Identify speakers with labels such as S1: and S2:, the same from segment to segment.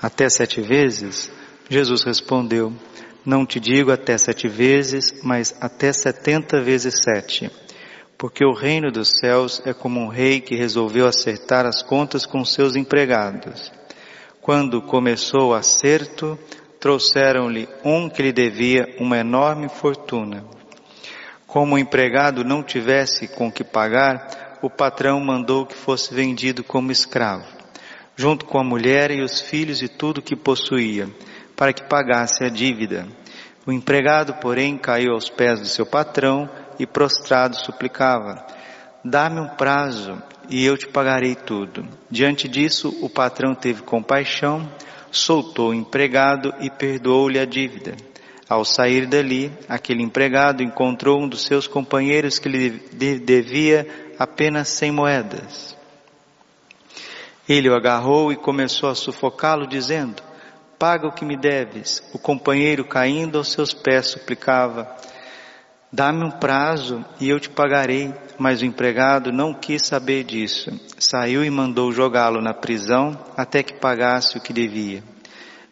S1: Até sete vezes? Jesus respondeu, não te digo até sete vezes, mas até setenta vezes sete. Porque o reino dos céus é como um rei que resolveu acertar as contas com seus empregados. Quando começou o acerto, trouxeram-lhe um que lhe devia uma enorme fortuna. Como o empregado não tivesse com que pagar, o patrão mandou que fosse vendido como escravo, junto com a mulher e os filhos e tudo que possuía, para que pagasse a dívida. O empregado, porém, caiu aos pés do seu patrão e prostrado suplicava: Dá-me um prazo e eu te pagarei tudo. Diante disso, o patrão teve compaixão, soltou o empregado e perdoou-lhe a dívida. Ao sair dali, aquele empregado encontrou um dos seus companheiros que lhe devia apenas cem moedas. Ele o agarrou e começou a sufocá-lo, dizendo: Paga o que me deves. O companheiro, caindo aos seus pés, suplicava: Dá-me um prazo e eu te pagarei. Mas o empregado não quis saber disso. Saiu e mandou jogá-lo na prisão até que pagasse o que devia.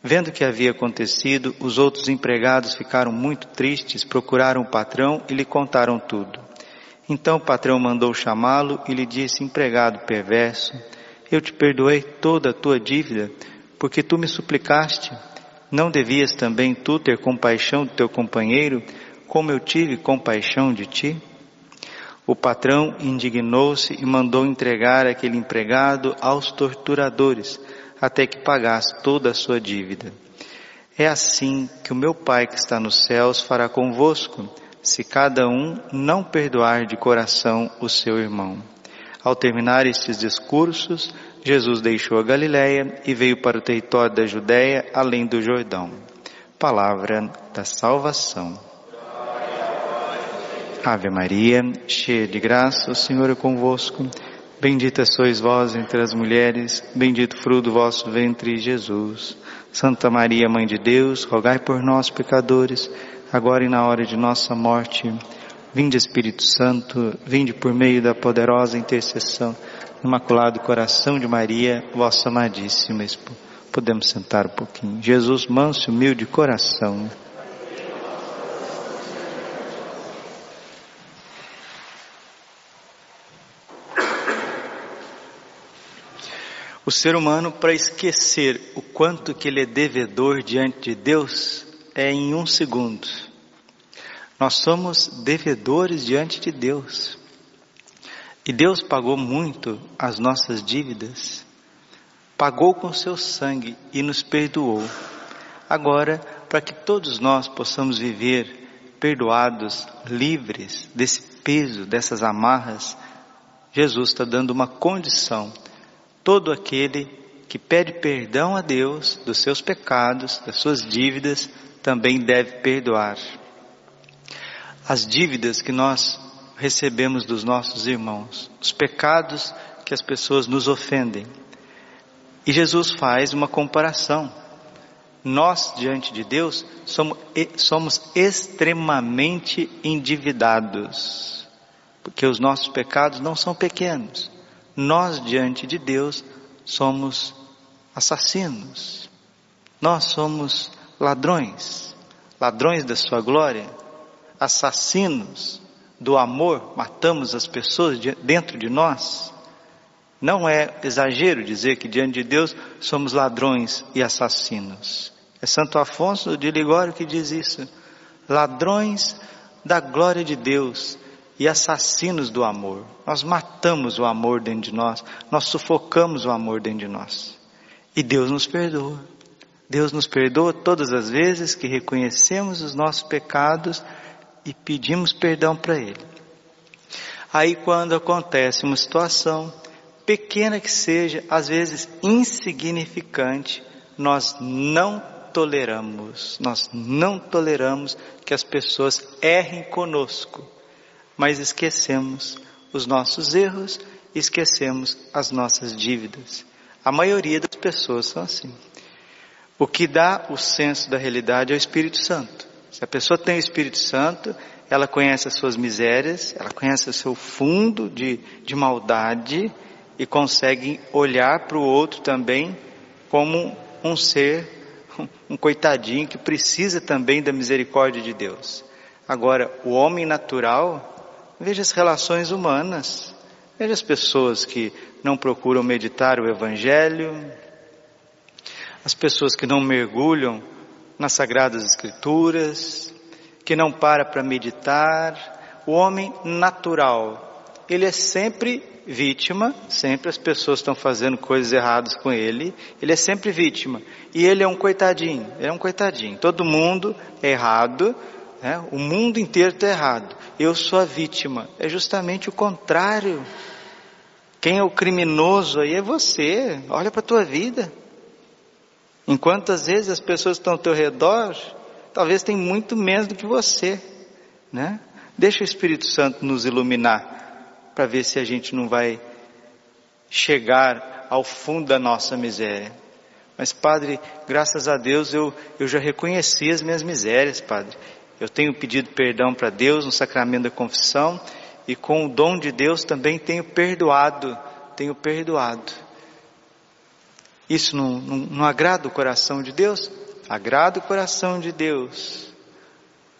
S1: Vendo o que havia acontecido, os outros empregados ficaram muito tristes, procuraram o patrão e lhe contaram tudo. Então o patrão mandou chamá-lo e lhe disse: Empregado perverso, eu te perdoei toda a tua dívida, porque tu me suplicaste. Não devias também tu ter compaixão do teu companheiro, como eu tive compaixão de ti? O patrão indignou-se e mandou entregar aquele empregado aos torturadores, até que pagasse toda a sua dívida. É assim que o meu Pai que está nos céus fará convosco, se cada um não perdoar de coração o seu irmão. Ao terminar estes discursos, Jesus deixou a Galiléia e veio para o território da Judéia, além do Jordão. Palavra da salvação. Ave Maria, cheia de graça, o Senhor é convosco. Bendita sois vós entre as mulheres, bendito fruto do vosso ventre, Jesus. Santa Maria, Mãe de Deus, rogai por nós, pecadores, agora e na hora de nossa morte. Vinde Espírito Santo, vinde por meio da poderosa intercessão, Imaculado Coração de Maria, vossa amadíssima esposa. Podemos sentar um pouquinho. Jesus, manso e humilde coração. O ser humano, para esquecer o quanto que ele é devedor diante de Deus, é em um segundo. Nós somos devedores diante de Deus. E Deus pagou muito as nossas dívidas, pagou com seu sangue e nos perdoou. Agora, para que todos nós possamos viver perdoados, livres desse peso, dessas amarras, Jesus está dando uma condição todo aquele que pede perdão a Deus dos seus pecados, das suas dívidas, também deve perdoar. As dívidas que nós recebemos dos nossos irmãos, os pecados que as pessoas nos ofendem. E Jesus faz uma comparação. Nós, diante de Deus, somos, somos extremamente endividados, porque os nossos pecados não são pequenos nós diante de Deus somos assassinos, nós somos ladrões, ladrões da sua glória, assassinos do amor, matamos as pessoas dentro de nós. Não é exagero dizer que diante de Deus somos ladrões e assassinos. É Santo Afonso de Ligório que diz isso. Ladrões da glória de Deus, e assassinos do amor. Nós matamos o amor dentro de nós, nós sufocamos o amor dentro de nós. E Deus nos perdoa. Deus nos perdoa todas as vezes que reconhecemos os nossos pecados e pedimos perdão para Ele. Aí, quando acontece uma situação, pequena que seja, às vezes insignificante, nós não toleramos, nós não toleramos que as pessoas errem conosco mas esquecemos os nossos erros esquecemos as nossas dívidas. A maioria das pessoas são assim. O que dá o senso da realidade é o Espírito Santo. Se a pessoa tem o Espírito Santo, ela conhece as suas misérias, ela conhece o seu fundo de, de maldade e consegue olhar para o outro também como um ser, um coitadinho que precisa também da misericórdia de Deus. Agora, o homem natural, veja as relações humanas, veja as pessoas que não procuram meditar o Evangelho, as pessoas que não mergulham nas Sagradas Escrituras, que não para para meditar, o homem natural, ele é sempre vítima, sempre as pessoas estão fazendo coisas erradas com ele, ele é sempre vítima. E ele é um coitadinho, ele é um coitadinho. Todo mundo é errado, né? o mundo inteiro está errado. Eu sou a vítima. É justamente o contrário. Quem é o criminoso aí é você. Olha para a tua vida. Enquanto às vezes as pessoas estão ao teu redor, talvez tem muito menos do que você, né? Deixa o Espírito Santo nos iluminar para ver se a gente não vai chegar ao fundo da nossa miséria. Mas, Padre, graças a Deus eu, eu já reconheci as minhas misérias, Padre. Eu tenho pedido perdão para Deus no sacramento da confissão e com o dom de Deus também tenho perdoado, tenho perdoado. Isso não, não, não agrada o coração de Deus? Agrada o coração de Deus.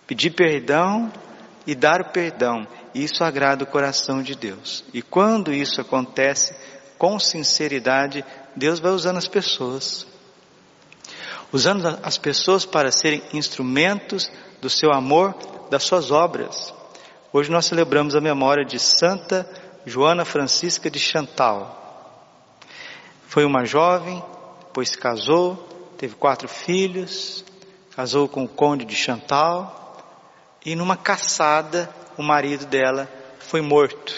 S1: Pedir perdão e dar o perdão isso agrada o coração de Deus. E quando isso acontece com sinceridade, Deus vai usando as pessoas. Usando as pessoas para serem instrumentos do seu amor, das suas obras. Hoje nós celebramos a memória de Santa Joana Francisca de Chantal. Foi uma jovem, depois se casou, teve quatro filhos, casou com o conde de Chantal, e numa caçada o marido dela foi morto.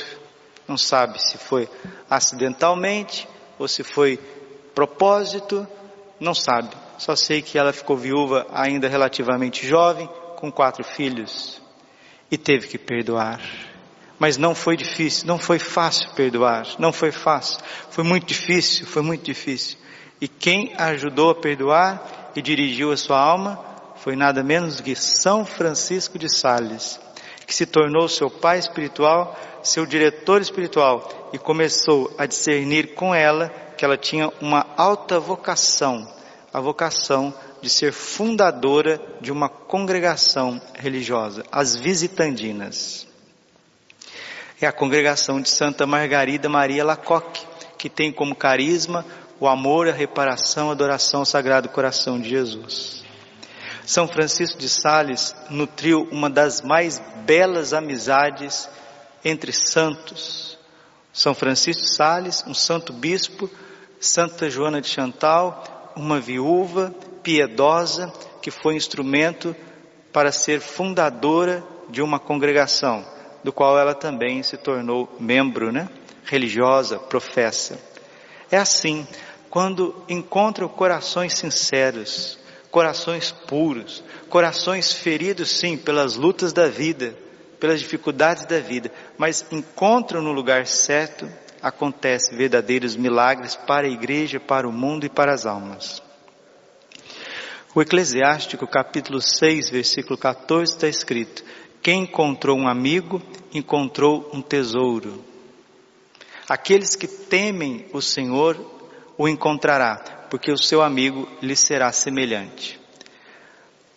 S1: Não sabe se foi acidentalmente ou se foi propósito, não sabe. Só sei que ela ficou viúva ainda relativamente jovem, com quatro filhos, e teve que perdoar. Mas não foi difícil, não foi fácil perdoar, não foi fácil, foi muito difícil, foi muito difícil. E quem ajudou a perdoar e dirigiu a sua alma foi nada menos que São Francisco de Sales, que se tornou seu pai espiritual, seu diretor espiritual e começou a discernir com ela que ela tinha uma alta vocação, a vocação de ser fundadora de uma congregação religiosa, as Visitandinas. É a congregação de Santa Margarida Maria Lacoque, que tem como carisma o amor, a reparação, a adoração ao Sagrado Coração de Jesus. São Francisco de Sales nutriu uma das mais belas amizades entre santos. São Francisco de Sales, um santo bispo, Santa Joana de Chantal, uma viúva piedosa que foi instrumento para ser fundadora de uma congregação, do qual ela também se tornou membro, né? Religiosa, professa. É assim, quando encontra corações sinceros, corações puros, corações feridos sim pelas lutas da vida, pelas dificuldades da vida, mas encontram no lugar certo, acontecem verdadeiros milagres para a igreja, para o mundo e para as almas. O Eclesiástico, capítulo 6, versículo 14, está escrito: Quem encontrou um amigo, encontrou um tesouro. Aqueles que temem o Senhor o encontrará, porque o seu amigo lhe será semelhante.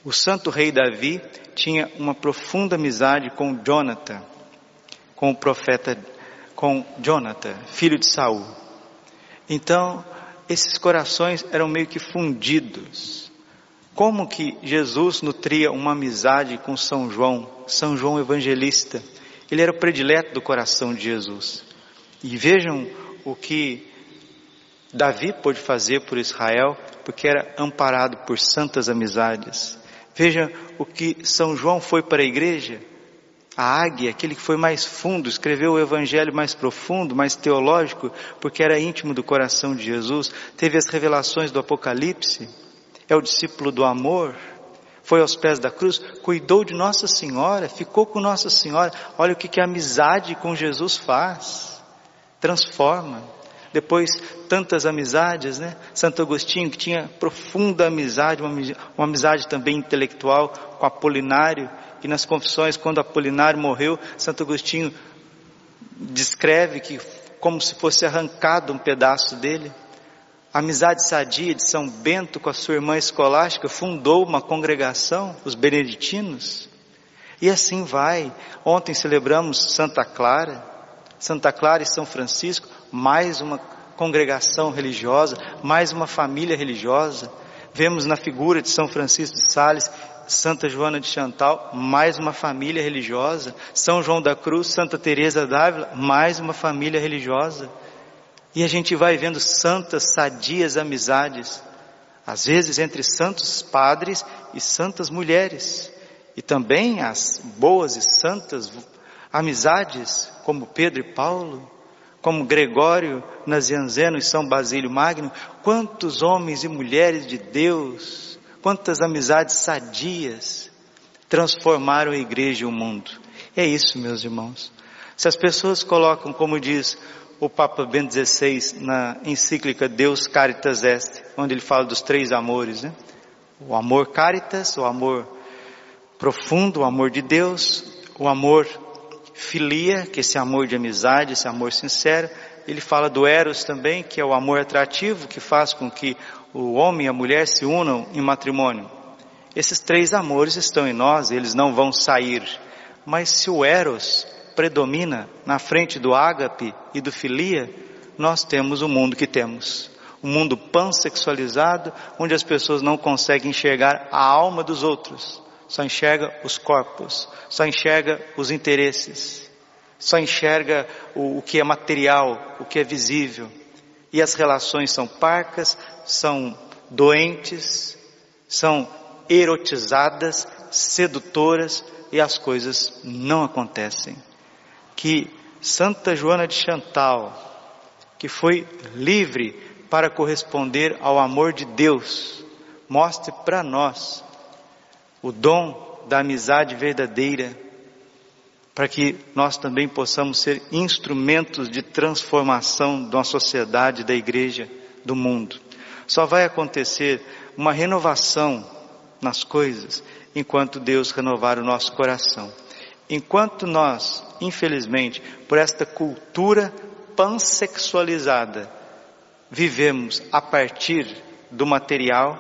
S1: O santo rei Davi tinha uma profunda amizade com Jonathan, com o profeta, com Jonathan, filho de Saul. Então, esses corações eram meio que fundidos. Como que Jesus nutria uma amizade com São João, São João Evangelista? Ele era o predileto do coração de Jesus. E vejam o que Davi pôde fazer por Israel porque era amparado por santas amizades. Veja o que São João foi para a igreja. A águia, aquele que foi mais fundo, escreveu o evangelho mais profundo, mais teológico, porque era íntimo do coração de Jesus, teve as revelações do Apocalipse, é o discípulo do amor, foi aos pés da cruz, cuidou de Nossa Senhora, ficou com Nossa Senhora. Olha o que, que a amizade com Jesus faz, transforma depois tantas amizades, né? Santo Agostinho que tinha profunda amizade, uma, uma amizade também intelectual com Apolinário, e nas confissões, quando Apolinário morreu, Santo Agostinho descreve que como se fosse arrancado um pedaço dele. A amizade sadia de São Bento com a sua irmã escolástica fundou uma congregação, os beneditinos. E assim vai. Ontem celebramos Santa Clara, Santa Clara e São Francisco, mais uma congregação religiosa, mais uma família religiosa. Vemos na figura de São Francisco de Sales, Santa Joana de Chantal, mais uma família religiosa. São João da Cruz, Santa Teresa d'Ávila, mais uma família religiosa. E a gente vai vendo santas, sadias amizades, às vezes entre santos padres e santas mulheres, e também as boas e santas amizades, como Pedro e Paulo, como Gregório Nazianzeno e São Basílio Magno, quantos homens e mulheres de Deus, quantas amizades sadias transformaram a igreja e o mundo. É isso, meus irmãos. Se as pessoas colocam, como diz o Papa Bento XVI na encíclica Deus Caritas Est, onde ele fala dos três amores, né? O amor caritas, o amor profundo, o amor de Deus, o amor filia, que é esse amor de amizade, esse amor sincero. Ele fala do eros também, que é o amor atrativo que faz com que o homem e a mulher se unam em matrimônio. Esses três amores estão em nós, eles não vão sair. Mas se o eros predomina na frente do ágape e do filia, nós temos o mundo que temos. Um mundo pansexualizado, onde as pessoas não conseguem enxergar a alma dos outros, só enxerga os corpos, só enxerga os interesses, só enxerga o, o que é material, o que é visível. E as relações são parcas, são doentes, são erotizadas, sedutoras e as coisas não acontecem que Santa Joana de Chantal, que foi livre para corresponder ao amor de Deus, mostre para nós o dom da amizade verdadeira, para que nós também possamos ser instrumentos de transformação da sociedade, da igreja, do mundo. Só vai acontecer uma renovação nas coisas enquanto Deus renovar o nosso coração. Enquanto nós, infelizmente, por esta cultura pansexualizada, vivemos a partir do material,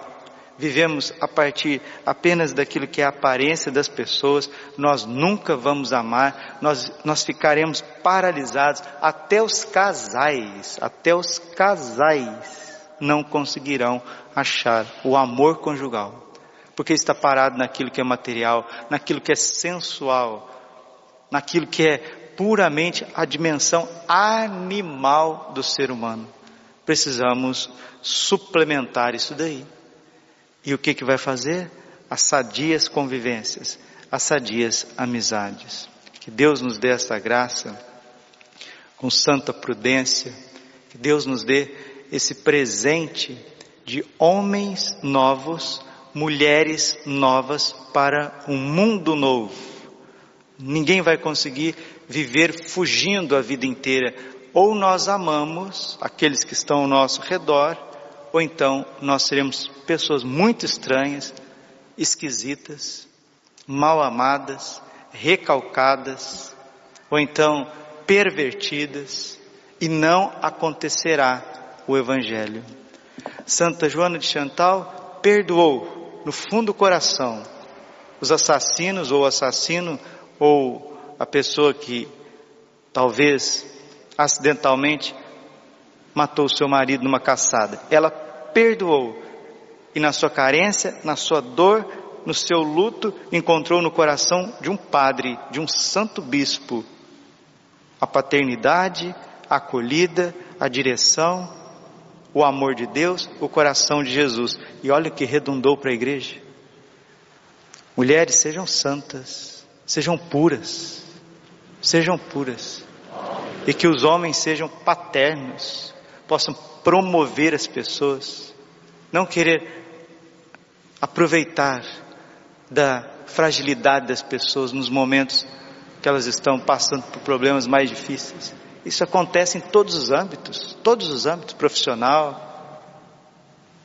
S1: vivemos a partir apenas daquilo que é a aparência das pessoas, nós nunca vamos amar, nós, nós ficaremos paralisados, até os casais, até os casais não conseguirão achar o amor conjugal, porque está parado naquilo que é material, naquilo que é sensual, naquilo que é puramente a dimensão animal do ser humano. Precisamos suplementar isso daí. E o que que vai fazer? As sadias convivências, as sadias amizades. Que Deus nos dê essa graça com santa prudência, que Deus nos dê esse presente de homens novos, mulheres novas para um mundo novo Ninguém vai conseguir viver fugindo a vida inteira. Ou nós amamos aqueles que estão ao nosso redor, ou então nós seremos pessoas muito estranhas, esquisitas, mal amadas, recalcadas, ou então pervertidas, e não acontecerá o Evangelho. Santa Joana de Chantal perdoou no fundo do coração os assassinos ou assassino ou a pessoa que talvez acidentalmente matou seu marido numa caçada. Ela perdoou e na sua carência, na sua dor, no seu luto, encontrou no coração de um padre, de um santo bispo, a paternidade, a acolhida, a direção, o amor de Deus, o coração de Jesus. E olha o que redundou para a igreja. Mulheres, sejam santas sejam puras, sejam puras, e que os homens sejam paternos, possam promover as pessoas, não querer aproveitar da fragilidade das pessoas nos momentos que elas estão passando por problemas mais difíceis. Isso acontece em todos os âmbitos, todos os âmbitos, profissional,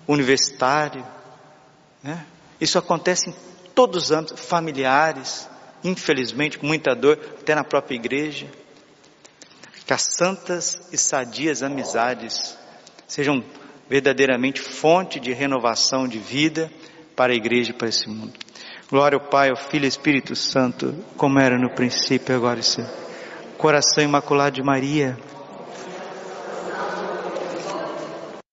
S1: universitário, né? Isso acontece em todos os âmbitos, familiares, infelizmente com muita dor, até na própria igreja. Que as santas e sadias amizades sejam verdadeiramente fonte de renovação de vida para a igreja e para esse mundo. Glória ao Pai, ao Filho e ao Espírito Santo, como era no princípio, agora e sempre. Coração Imaculado de Maria,